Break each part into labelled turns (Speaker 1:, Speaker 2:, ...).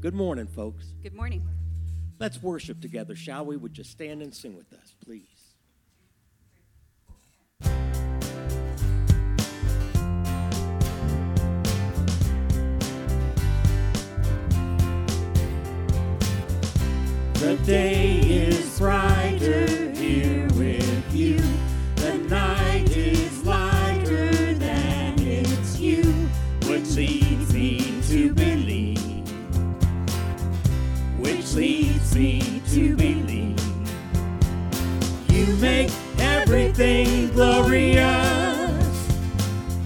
Speaker 1: Good morning, folks.
Speaker 2: Good morning.
Speaker 1: Let's worship together, shall we? Would you stand and sing with us, please? The day everything glorious.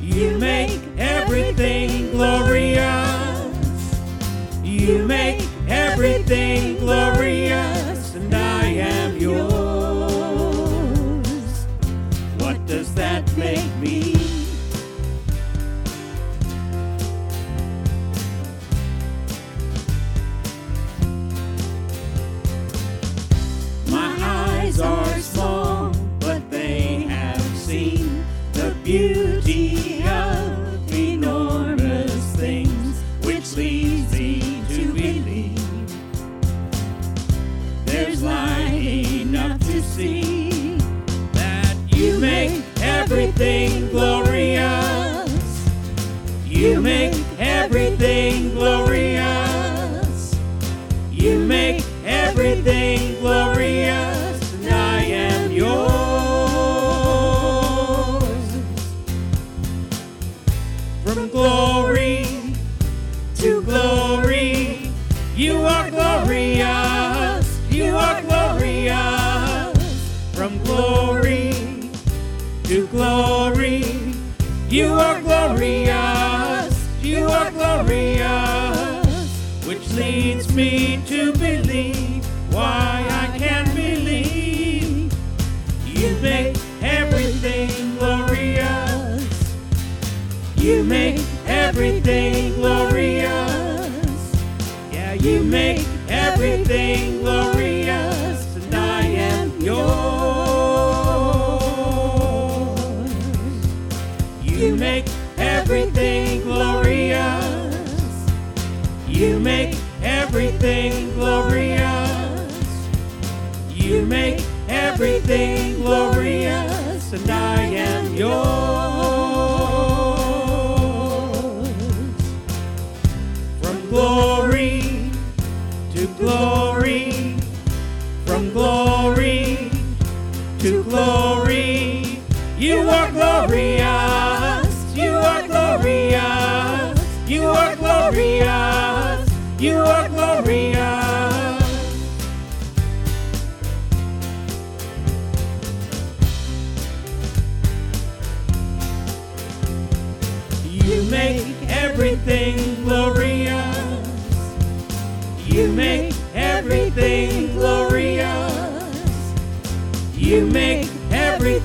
Speaker 1: You make everything glorious. You make everything glorious, the everything glorious, and I am yours. You make everything glorious. You make everything glorious. You make everything glorious, and I am yours. Glory, from glory to glory,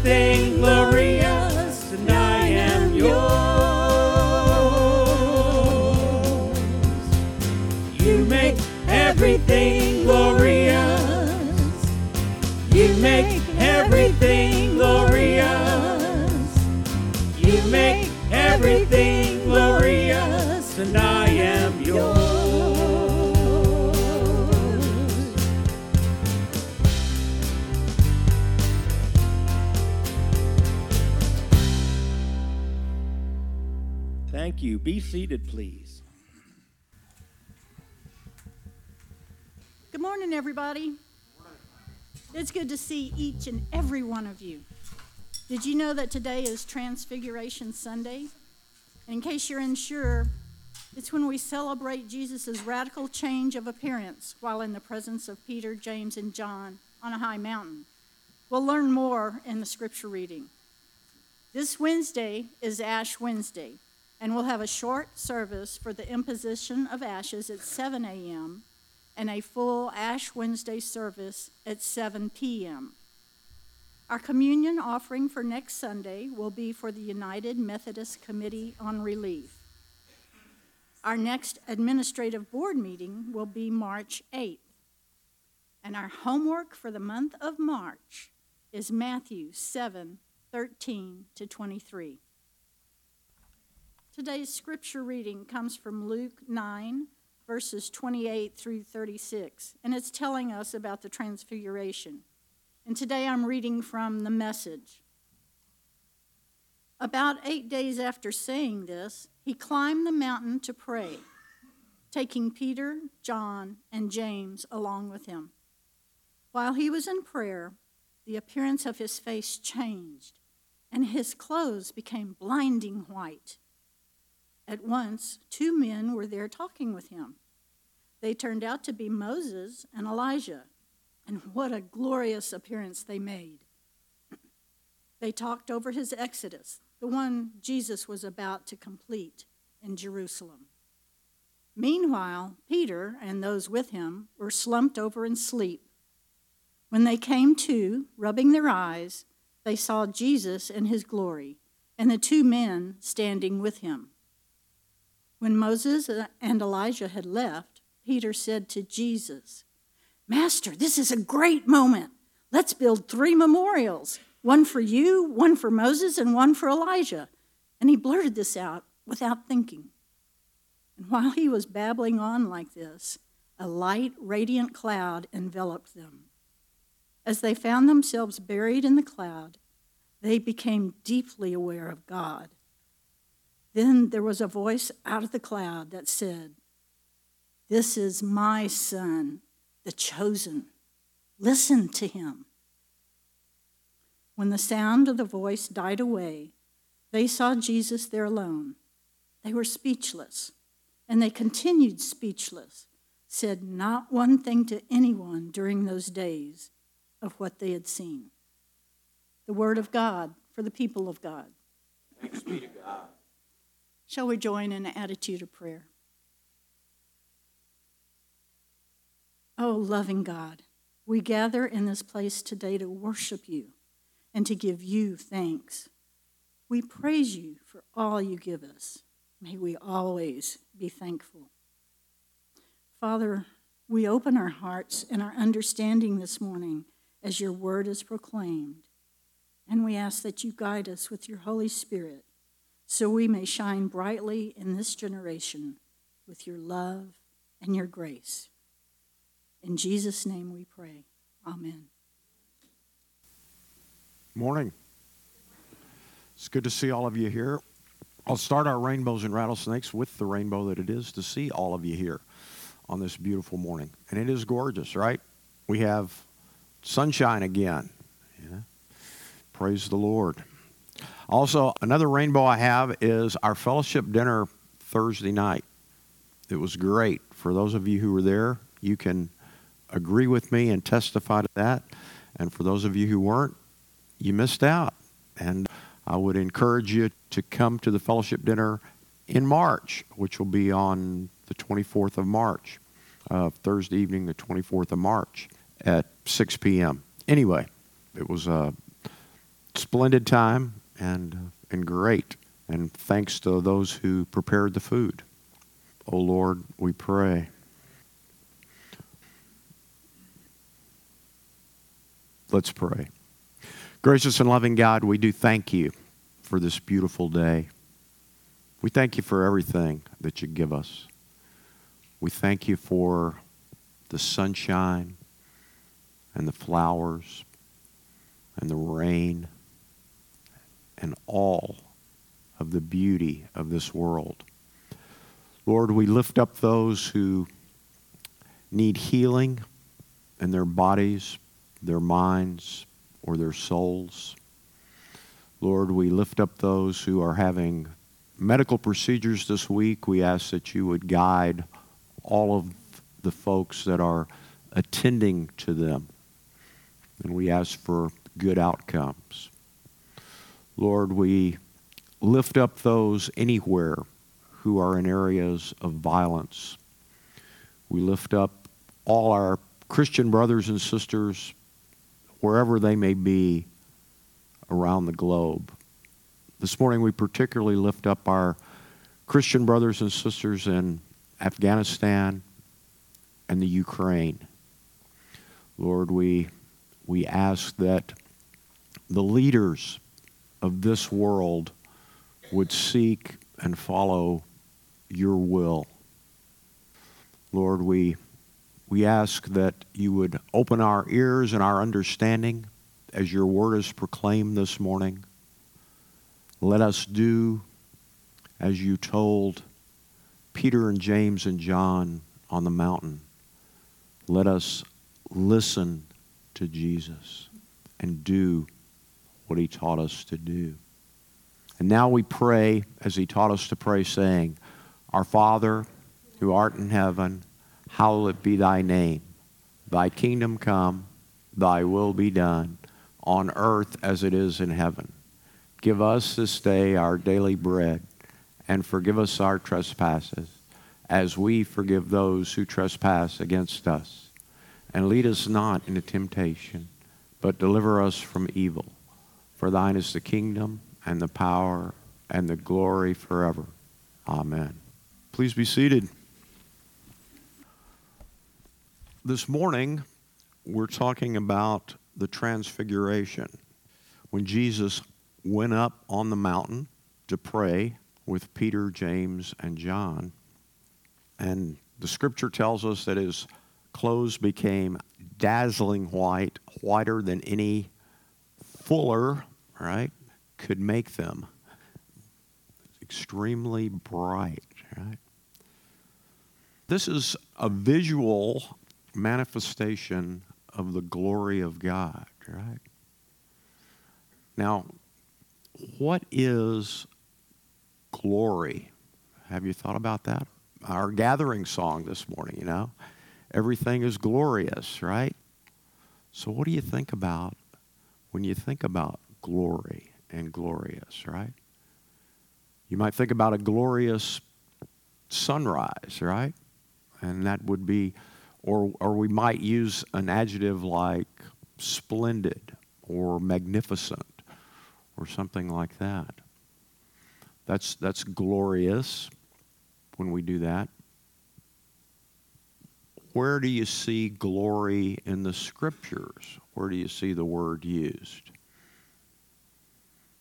Speaker 1: everything glorious, and I am yours. You make everything glorious. You make you. Be seated, please.
Speaker 3: Good morning, everybody. It's good to see each and every one of you. Did you know that today is Transfiguration Sunday? In case you're unsure, it's when we celebrate Jesus' radical change of appearance while in the presence of Peter, James, and John on a high mountain. We'll learn more in the scripture reading. This Wednesday is Ash Wednesday, and we'll have a short service for the imposition of ashes at 7 a.m. and a full Ash Wednesday service at 7 p.m. Our communion offering for next Sunday will be for the United Methodist Committee on Relief. Our next administrative board meeting will be March 8th. And our homework for the month of March is Matthew 7 13 to 23. Today's scripture reading comes from Luke 9 verses 28 through 36, and it's telling us about the transfiguration. And today I'm reading from the message. About eight days after saying this, he climbed the mountain to pray, taking Peter, John, and James along with him. While he was in prayer, the appearance of his face changed, and his clothes became blinding white. At once, two men were there talking with him. They turned out to be Moses and Elijah, and what a glorious appearance they made. They talked over his exodus, the one Jesus was about to complete in Jerusalem. Meanwhile, Peter and those with him were slumped over in sleep. When they came to, rubbing their eyes, they saw Jesus in his glory and the two men standing with him. When Moses and Elijah had left, Peter said to Jesus, Master, this is a great moment. Let's build three memorials one for you, one for Moses, and one for Elijah. And he blurted this out without thinking. And while he was babbling on like this, a light, radiant cloud enveloped them. As they found themselves buried in the cloud, they became deeply aware of God. Then there was a voice out of the cloud that said, This is my son, the chosen. Listen to him. When the sound of the voice died away, they saw Jesus there alone. They were speechless, and they continued speechless, said not one thing to anyone during those days of what they had seen. The word of God for the people of God.
Speaker 2: Thanks be to God.
Speaker 3: Shall we join in an attitude of prayer? Oh, loving God, we gather in this place today to worship you and to give you thanks. We praise you for all you give us. May we always be thankful. Father, we open our hearts and our understanding this morning as your word is proclaimed. And we ask that you guide us with your Holy Spirit so we may shine brightly in this generation with your love and your grace. In Jesus' name we pray. Amen.
Speaker 2: Morning. It's good to see all of you here. I'll start our rainbows and rattlesnakes with the rainbow that it is to see all of you here on this beautiful morning. And it is gorgeous, right? We have sunshine again. Yeah. Praise the Lord. Also, another rainbow I have is our fellowship dinner Thursday night. It was great. For those of you who were there, you can agree with me and testify to that. And for those of you who weren't, you missed out. And I would encourage you to come to the fellowship dinner in March, which will be on the 24th of March, uh, Thursday evening, the 24th of March at 6 p.m. Anyway, it was a splendid time and, uh, and great. And thanks to those who prepared the food. Oh Lord, we pray. Let's pray. Gracious and loving God, we do thank you for this beautiful day. We thank you for everything that you give us. We thank you for the sunshine and the flowers and the rain and all of the beauty of this world. Lord, we lift up those who need healing in their bodies, their minds, or their souls. Lord, we lift up those who are having medical procedures this week. We ask that you would guide all of the folks that are attending to them. And we ask for good outcomes. Lord, we lift up those anywhere who are in areas of violence. We lift up all our Christian brothers and sisters wherever they may be around the globe. This morning, we particularly lift up our Christian brothers and sisters in Afghanistan and the Ukraine. Lord, we, we ask that the leaders of this world would seek and follow your will. Lord, we, we ask that you would open our ears and our understanding as your word is proclaimed this morning. Let us do as you told Peter and James and John on the mountain. Let us listen to Jesus and do what he taught us to do. And now we pray as he taught us to pray, saying, Our Father, who art in heaven, hallowed be thy name. Thy kingdom come, thy will be done, on earth as it is in heaven. Give us this day our daily bread, and forgive us our trespasses, as we forgive those who trespass against us. And lead us not into temptation, but deliver us from evil. For thine is the kingdom, and the power, and the glory forever. Amen. Please be seated. This morning, we're talking about the transfiguration. When Jesus went up on the mountain to pray with Peter, James, and John, and the scripture tells us that his clothes became dazzling white, whiter than any fuller, right, could make them. Extremely bright, right? This is a visual manifestation of the glory of God, right? Now, what is glory? Have you thought about that? Our gathering song this morning, you know? Everything is glorious, right? So, what do you think about when you think about glory and glorious, right? You might think about a glorious sunrise, right? And that would be, or, or we might use an adjective like splendid or magnificent or something like that. That's, that's glorious when we do that. Where do you see glory in the scriptures? Where do you see the word used?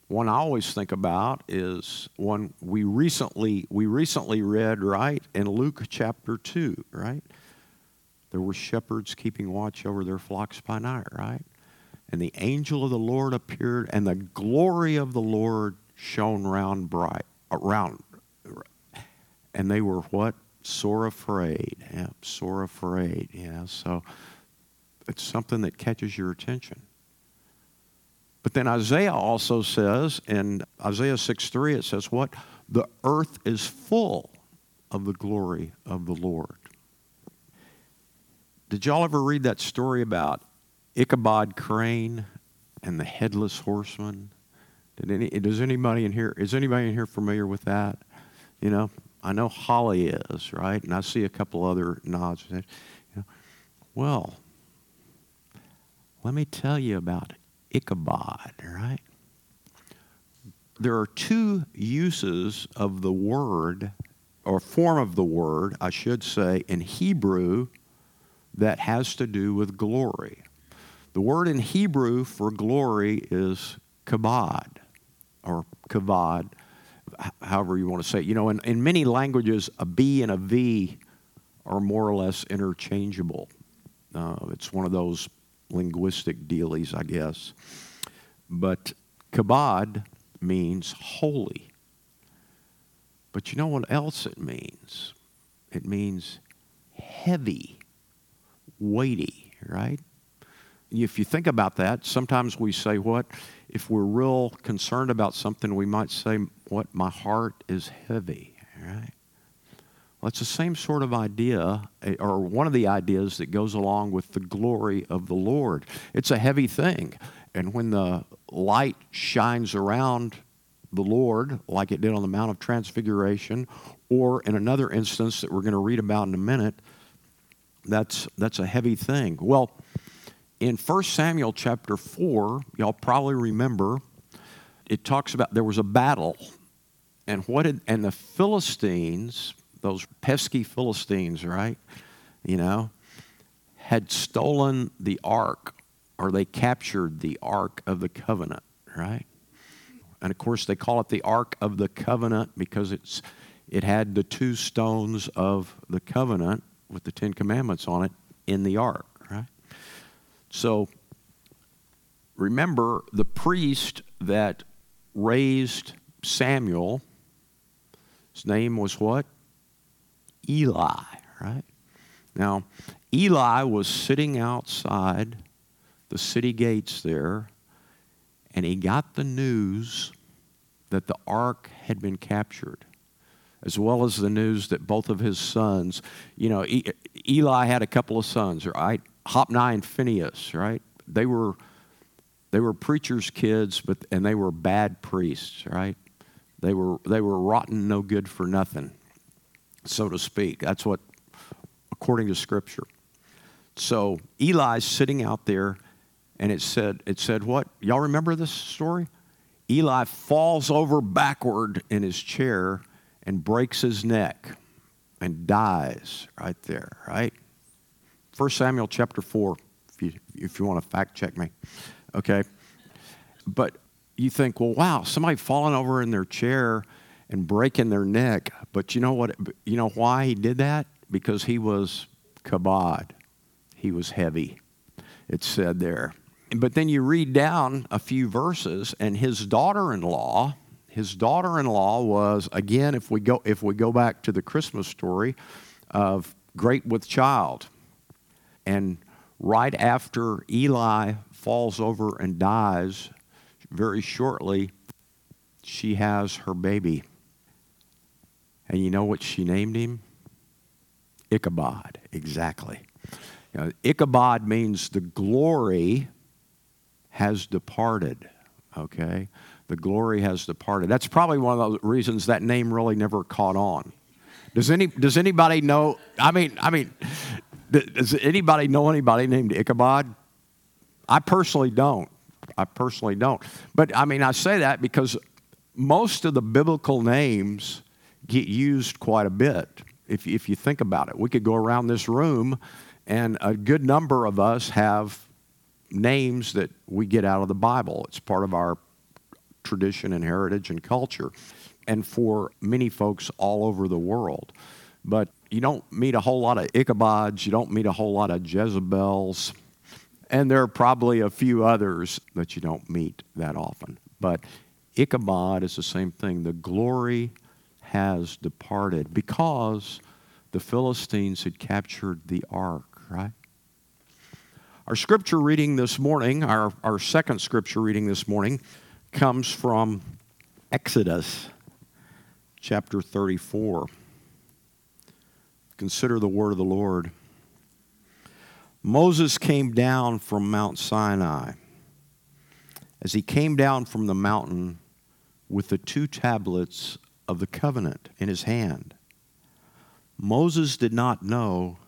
Speaker 2: One I always think about is one we recently we recently read right in Luke chapter two, right? There were shepherds keeping watch over their flocks by night, right? And the angel of the Lord appeared, and the glory of the Lord shone round bright around, and they were what sore afraid, yeah, sore afraid, yeah. So it's something that catches your attention. But then Isaiah also says in Isaiah 6 3, it says, What? The earth is full of the glory of the Lord. Did y'all ever read that story about Ichabod Crane and the headless horseman? Did any, does anybody in here, is anybody in here familiar with that? You know, I know Holly is, right? And I see a couple other nods. Well, let me tell you about Ichabod, right? There are two uses of the word, or form of the word, I should say, in Hebrew that has to do with glory. The word in Hebrew for glory is kabod, or kavod, however you want to say it. You know, in, in many languages, a B and a V are more or less interchangeable. Uh, it's one of those linguistic dealies, I guess. But kabod means holy. But you know what else it means? It means heavy, weighty, right? If you think about that, sometimes we say, what? If we're real concerned about something, we might say, what? My heart is heavy, right? Well, it's the same sort of idea, eh, or one of the ideas that goes along with the glory of the Lord. It's a heavy thing. And when the light shines around the Lord, like it did on the Mount of Transfiguration, or in another instance that we're going to read about in a minute, that's, that's a heavy thing. Well, in 1 Samuel chapter 4, y'all probably remember, it talks about there was a battle. And what did, and the Philistines those pesky Philistines, right? You know, had stolen the ark or they captured the ark of the covenant, right? And of course, they call it the ark of the covenant because it's it had the two stones of the covenant with the Ten Commandments on it in the ark? So remember the priest that raised Samuel, his name was what? Eli, right? Now, Eli was sitting outside the city gates there, and he got the news that the ark had been captured, as well as the news that both of his sons, you know, Eli had a couple of sons, right? Hophni and Phineas, right? They were they were preachers' kids, but and they were bad priests, right? They were they were rotten, no good for nothing, so to speak. That's what, according to Scripture. So Eli's sitting out there, and it said it said what? Y'all remember this story? Eli falls over backward in his chair and breaks his neck and dies right there, right? 1 Samuel chapter 4, if you, if you want to fact check me okay? But you think, well, wow, somebody falling over in their chair and breaking their neck. But you know what? You know why he did that? Because he was kabod. He was heavy. It said there. But then you read down a few verses, and his daughter-in-law, his daughter-in-law was again, if we go if we go back to the Christmas story of great with child, and right after Eli falls over and dies very shortly, she has her baby. And you know what she named him? Ichabod, exactly. Ichabod means the glory has departed, okay? The glory has departed. That's probably one of the reasons that name really never caught on. Does, any, does anybody know? I mean, I mean, does anybody know anybody named Ichabod? I personally don't. I personally don't. But I mean, I say that because most of the biblical names get used quite a bit. If, if you think about it, we could go around this room, and a good number of us have names that we get out of the Bible. It's part of our tradition and heritage and culture, and for many folks all over the world. But you don't meet a whole lot of Ichabods, you don't meet a whole lot of Jezebels, and there are probably a few others that you don't meet that often. But Ichabod is the same thing. The glory has departed because the Philistines had captured the ark, right? Our scripture reading this morning, our, our second scripture reading this morning, comes from Exodus chapter 34. Consider the word of the Lord. Moses came down from Mount Sinai. As he came down from the mountain with the two tablets of the covenant in his hand, Moses did not know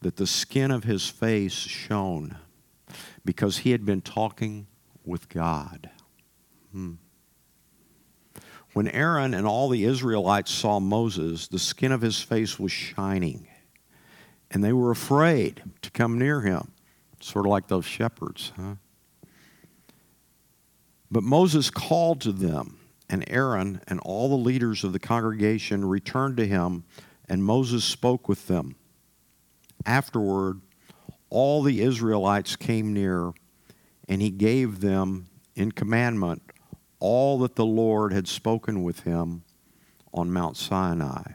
Speaker 2: that the skin of his face shone because he had been talking with God. Hmm. When Aaron and all the Israelites saw Moses, the skin of his face was shining, and they were afraid to come near him, sort of like those shepherds, huh? But Moses called to them, and Aaron and all the leaders of the congregation returned to him, and Moses spoke with them. Afterward, all the Israelites came near, and he gave them in commandment all that the Lord had spoken with him on Mount Sinai.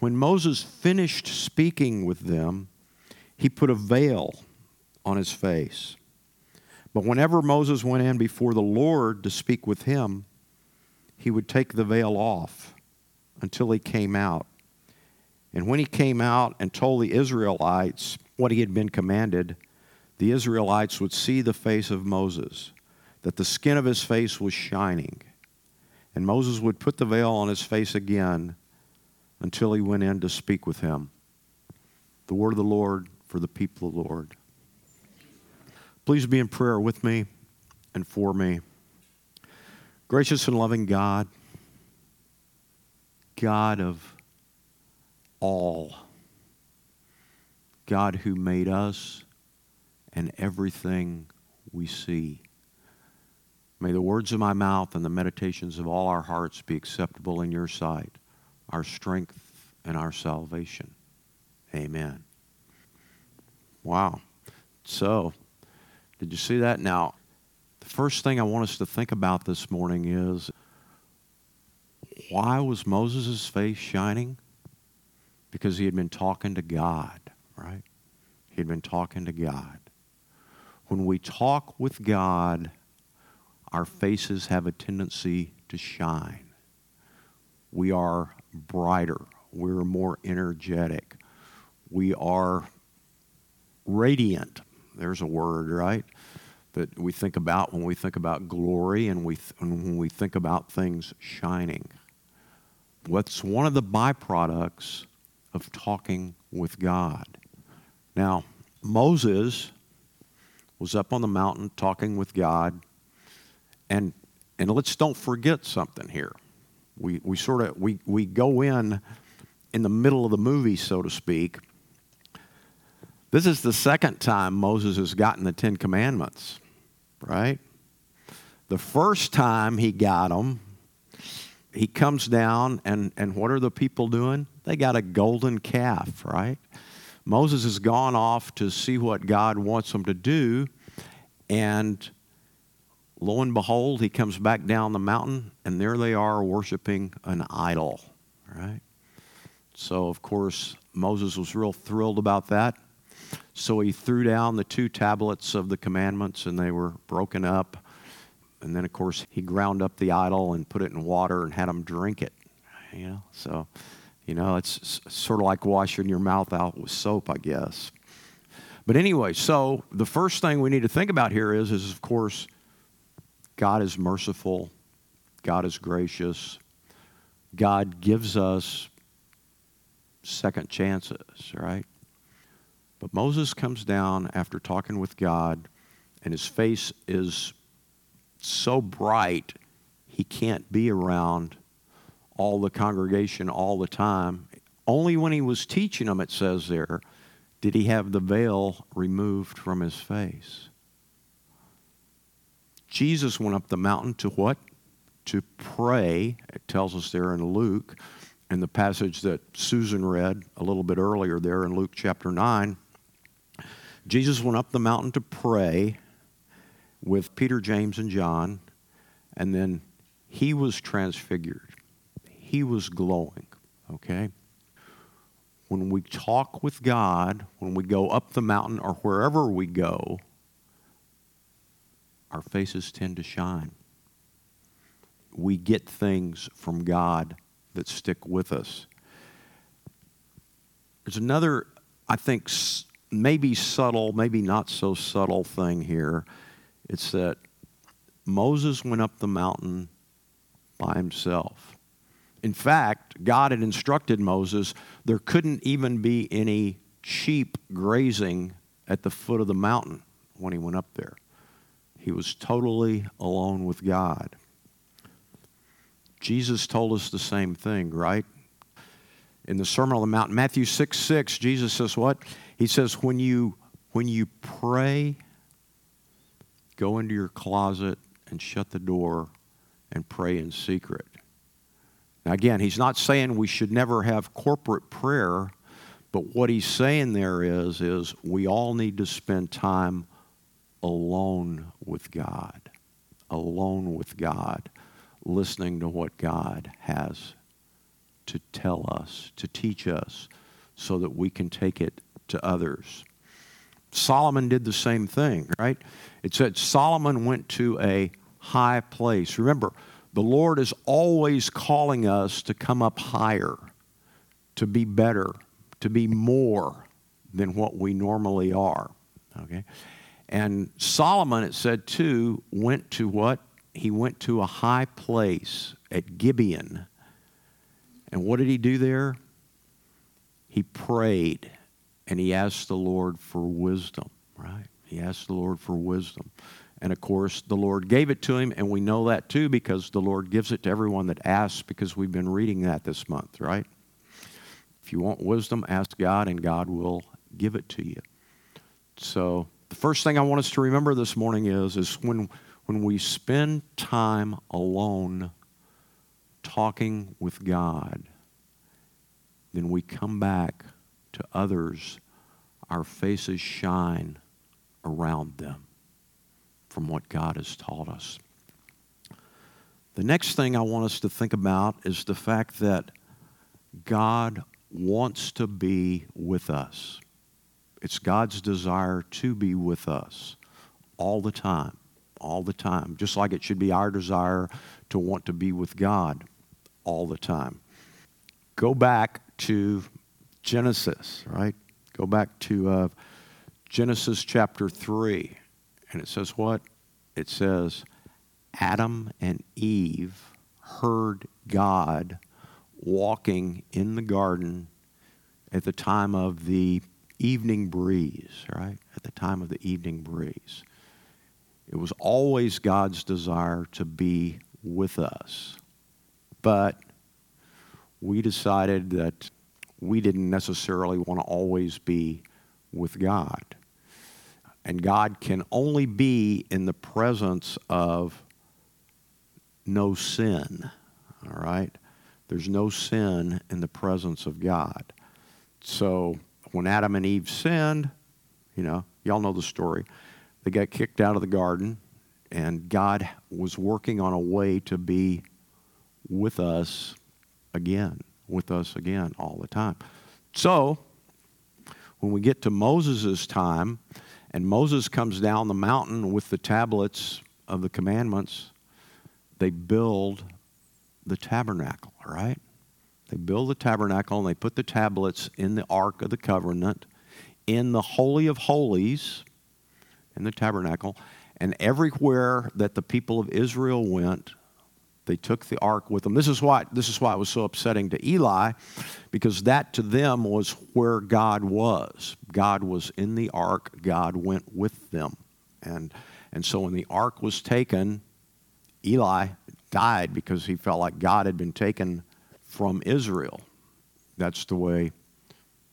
Speaker 2: When Moses finished speaking with them, he put a veil on his face. But whenever Moses went in before the Lord to speak with him, he would take the veil off until he came out. And when he came out and told the Israelites what he had been commanded, the Israelites would see the face of Moses that the skin of his face was shining. And Moses would put the veil on his face again until he went in to speak with him. The word of the Lord for the people of the Lord. Please be in prayer with me and for me. Gracious and loving God, God of all, God who made us and everything we see. May the words of my mouth and the meditations of all our hearts be acceptable in your sight, our strength and our salvation. Amen. Wow. So, did you see that? Now, the first thing I want us to think about this morning is why was Moses' face shining? Because he had been talking to God, right? He had been talking to God. When we talk with God, our faces have a tendency to shine. We are brighter. We're more energetic. We are radiant. There's a word, right? That we think about when we think about glory and we th- when we think about things shining. What's one of the byproducts of talking with God? Now, Moses was up on the mountain talking with God, and and let's don't forget something here. We we sort of we we go in in the middle of the movie, so to speak. This is the second time Moses has gotten the Ten Commandments, right? The first time he got them, he comes down, and, and what are the people doing? They got a golden calf, right? Moses has gone off to see what God wants him to do, and lo and behold, he comes back down the mountain, and there they are worshiping an idol, right? So, of course, Moses was real thrilled about that. So he threw down the two tablets of the commandments, and they were broken up. And then, of course, he ground up the idol and put it in water and had them drink it. You know, so, you know, it's sort of like washing your mouth out with soap, I guess. But anyway, so the first thing we need to think about here is, is of course, God is merciful, God is gracious, God gives us second chances, right? But Moses comes down after talking with God, and his face is so bright he can't be around all the congregation all the time. Only when he was teaching them, it says there, did he have the veil removed from his face. Jesus went up the mountain to what? To pray. It tells us there in Luke, in the passage that Susan read a little bit earlier there in Luke chapter 9. Jesus went up the mountain to pray with Peter, James, and John, and then he was transfigured. He was glowing, okay? When we talk with God, when we go up the mountain or wherever we go, our faces tend to shine. We get things from God that stick with us. There's another, I think, maybe subtle, maybe not so subtle thing here it's that Moses went up the mountain by himself. In fact, God had instructed Moses there couldn't even be any sheep grazing at the foot of the mountain when he went up there. He was totally alone with God. Jesus told us the same thing, right? In the Sermon on the Mount, Matthew 6 6, Jesus says what? He says, When you when you pray, go into your closet and shut the door and pray in secret. Now, again, he's not saying we should never have corporate prayer, but what he's saying there is, is we all need to spend time alone with God, alone with God, listening to what God has to tell us, to teach us, so that we can take it to others. Solomon did the same thing, right? It said Solomon went to a high place. Remember, the Lord is always calling us to come up higher, to be better, to be more than what we normally are. Okay? And Solomon, it said too, went to what? He went to a high place at Gibeon. And what did he do there? He prayed and he asked the Lord for wisdom, right? He asked the Lord for wisdom. And of course, the Lord gave it to him, and we know that too because the Lord gives it to everyone that asks because we've been reading that this month, right? If you want wisdom, ask God, and God will give it to you. So, the first thing I want us to remember this morning is, is when, when we spend time alone talking with God, then we come back to others, our faces shine around them from what God has taught us. The next thing I want us to think about is the fact that God wants to be with us. It's God's desire to be with us all the time, all the time, just like it should be our desire to want to be with God all the time. Go back to Genesis, right? Go back to uh, Genesis chapter 3. And it says what? It says, Adam and Eve heard God walking in the garden at the time of the evening breeze, right? At the time of the evening breeze. It was always God's desire to be with us. But we decided that we didn't necessarily want to always be with God. And God can only be in the presence of no sin, all right? There's no sin in the presence of God. So when Adam and Eve sinned, you know, y'all know the story. They got kicked out of the garden, and God was working on a way to be with us again, with us again all the time. So when we get to Moses' time, and Moses comes down the mountain with the tablets of the commandments, they build the tabernacle, right? They build the tabernacle and they put the tablets in the Ark of the Covenant, in the Holy of Holies, in the tabernacle. And everywhere that the people of Israel went, they took the ark with them. This is why this is why it was so upsetting to Eli, because that to them was where God was. God was in the ark. God went with them, and and so when the ark was taken, Eli died because he felt like God had been taken from Israel. That's the way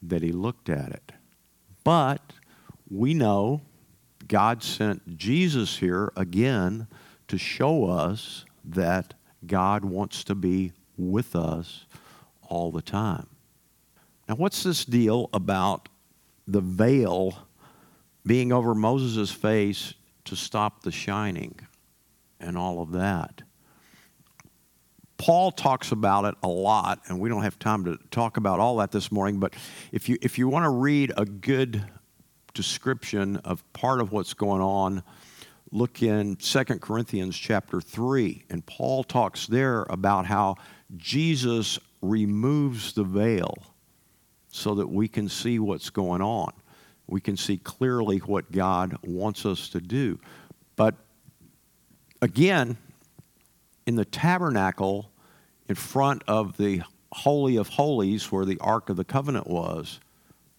Speaker 2: that he looked at it. But we know God sent Jesus here again to show us that God wants to be with us all the time. Now, what's this deal about the veil being over Moses' face to stop the shining and all of that? Paul talks about it a lot, and we don't have time to talk about all that this morning. But if you if you want to read a good description of part of what's going on, look in 2 Corinthians chapter 3. And Paul talks there about how Jesus removes the veil so that we can see what's going on. We can see clearly what God wants us to do. But again, in the tabernacle in front of the Holy of Holies, where the Ark of the Covenant was,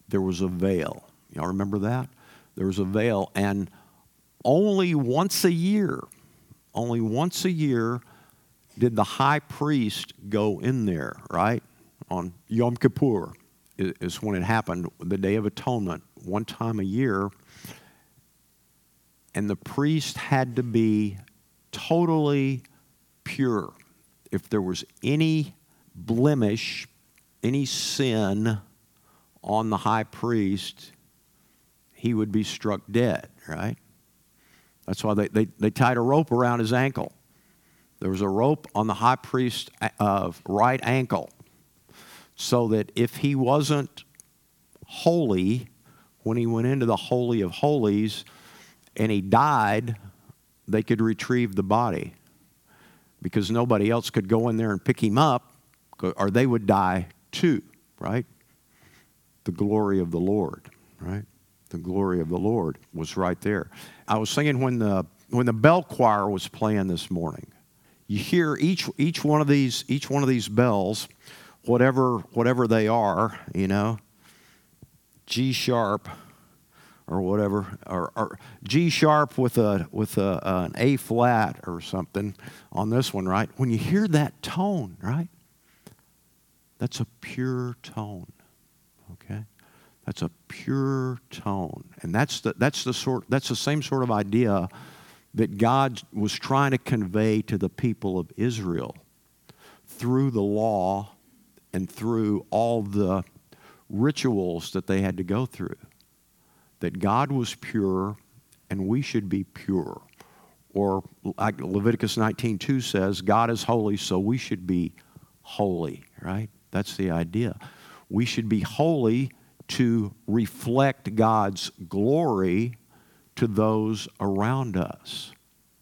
Speaker 2: there was a veil. Y'all remember that? There was a veil, and only once a year, only once a year did the high priest go in there, right? On Yom Kippur is when it happened, the Day of Atonement, one time a year. And the priest had to be totally pure. If there was any blemish, any sin on the high priest, he would be struck dead, right? That's why they, they, they tied a rope around his ankle. There was a rope on the high priest's uh, right ankle so that if he wasn't holy when he went into the Holy of Holies and he died, they could retrieve the body because nobody else could go in there and pick him up, or they would die too, right? The glory of the Lord, right? The glory of the Lord was right there. I was singing when the when the bell choir was playing this morning. You hear each each one of these each one of these bells, whatever whatever they are, you know, G sharp, or whatever, or, or, G sharp with a with a, uh, an A flat or something on this one, right? When you hear that tone, right? That's a pure tone. Okay, that's a pure tone, and that's the that's the sort that's the same sort of idea that God was trying to convey to the people of Israel through the law and through all the rituals that they had to go through. That God was pure and we should be pure. Or like Leviticus 19:2 says, God is holy, so we should be holy, right? That's the idea. We should be holy to reflect God's glory to those around us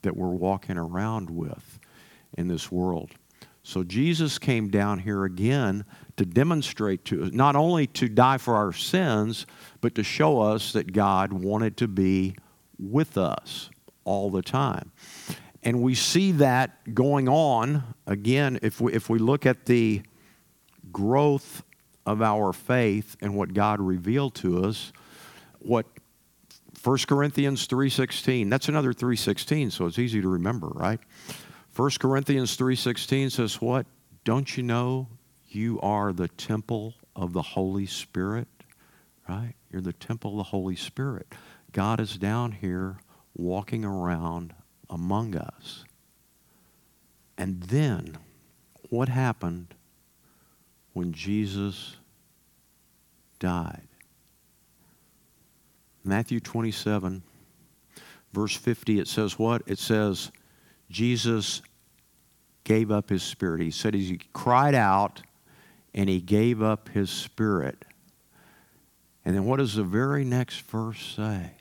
Speaker 2: that we're walking around with in this world. So Jesus came down here again to demonstrate to us, not only to die for our sins, but to show us that God wanted to be with us all the time. And we see that going on again if we, if we look at the growth of our faith and what God revealed to us, what 1 Corinthians 3:16, that's another 3:16, so it's easy to remember, right? 1 Corinthians 3:16 says what? Don't you know you are the temple of the Holy Spirit? Right? You're the temple of the Holy Spirit. God is down here walking around among us. And then, what happened when Jesus died? Matthew 27, verse 50, it says what? It says, Jesus gave up his spirit. He said he cried out and he gave up his spirit. And then what does the very next verse say?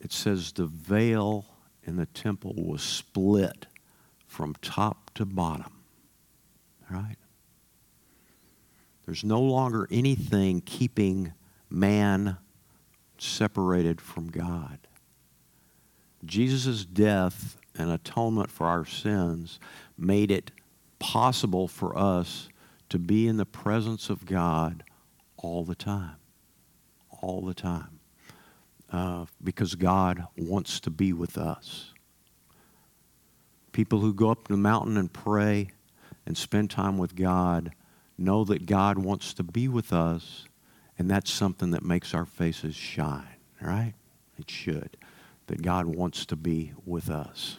Speaker 2: It says the veil in the temple was split from top to bottom. Right? There's no longer anything keeping man separated from God. Jesus' death and atonement for our sins made it possible for us to be in the presence of God all the time. All the time. Uh, because God wants to be with us. People who go up the mountain and pray and spend time with God know that God wants to be with us, and that's something that makes our faces shine, right? It should. That God wants to be with us.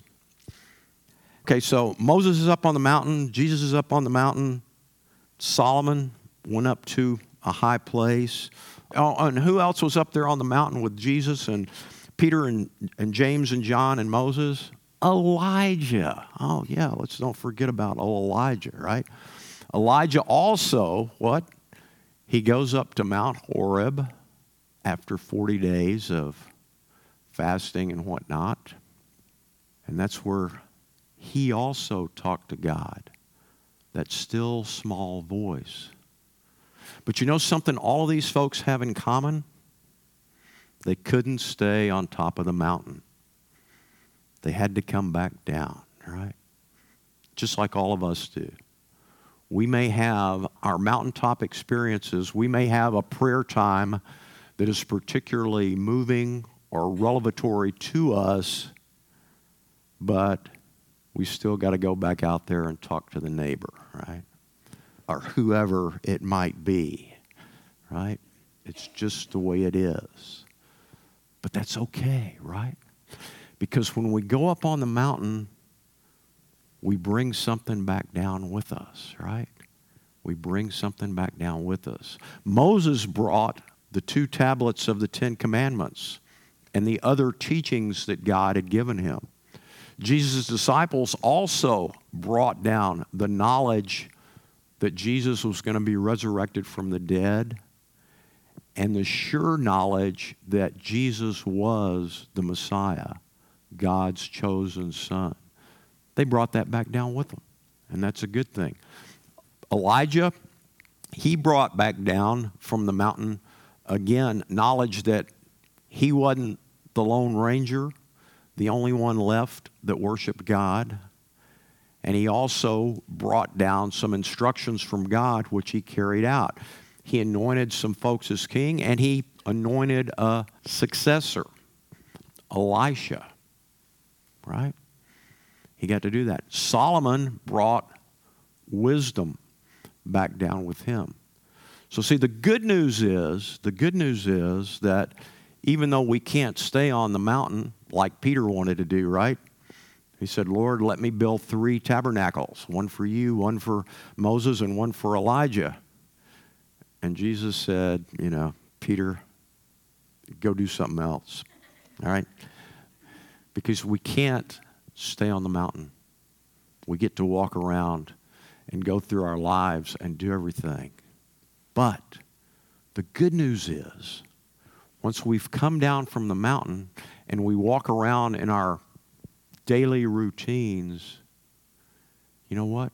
Speaker 2: Okay, so Moses is up on the mountain, Jesus is up on the mountain, Solomon went up to a high place. Oh, and who else was up there on the mountain with Jesus and Peter and, and James and John and Moses? Elijah. Oh, yeah, let's don't forget about Elijah, right? Elijah also, what? He goes up to Mount Horeb after 40 days of fasting and whatnot. And that's where he also talked to God, that still small voice. But you know something all these folks have in common? They couldn't stay on top of the mountain. They had to come back down, right? Just like all of us do. We may have our mountaintop experiences, we may have a prayer time that is particularly moving or revelatory to us, but we still got to go back out there and talk to the neighbor, right? Or whoever it might be, right? It's just the way it is. But that's okay, right? Because when we go up on the mountain, we bring something back down with us, right? We bring something back down with us. Moses brought the two tablets of the Ten Commandments and the other teachings that God had given him. Jesus' disciples also brought down the knowledge that Jesus was going to be resurrected from the dead and the sure knowledge that Jesus was the Messiah, God's chosen Son. They brought that back down with them, and that's a good thing. Elijah, he brought back down from the mountain again knowledge that he wasn't the Lone Ranger, the only one left that worshiped God. And he also brought down some instructions from God, which he carried out. He anointed some folks as king, and he anointed a successor, Elisha. Right? He got to do that. Solomon brought wisdom back down with him. So, see, the good news is the good news is that even though we can't stay on the mountain like Peter wanted to do, right? He said, Lord, let me build three tabernacles one for you, one for Moses, and one for Elijah. And Jesus said, you know, Peter, go do something else. All right? Because we can't stay on the mountain. We get to walk around and go through our lives and do everything. But the good news is, once we've come down from the mountain and we walk around in our daily routines, you know what?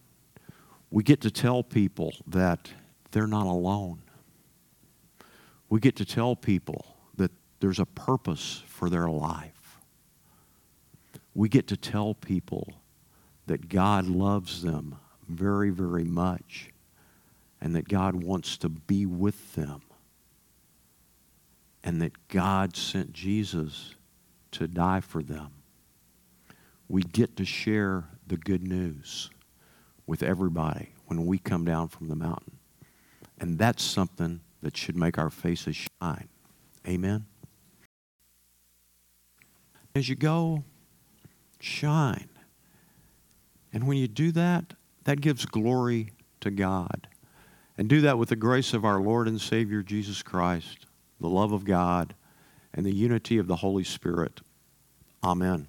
Speaker 2: We get to tell people that they're not alone. We get to tell people that there's a purpose for their life. We get to tell people that God loves them very, very much and that God wants to be with them and that God sent Jesus to die for them. We get to share the good news with everybody when we come down from the mountain. And that's something that should make our faces shine. Amen? As you go, shine. And when you do that, that gives glory to God. And do that with the grace of our Lord and Savior Jesus Christ, the love of God, and the unity of the Holy Spirit. Amen.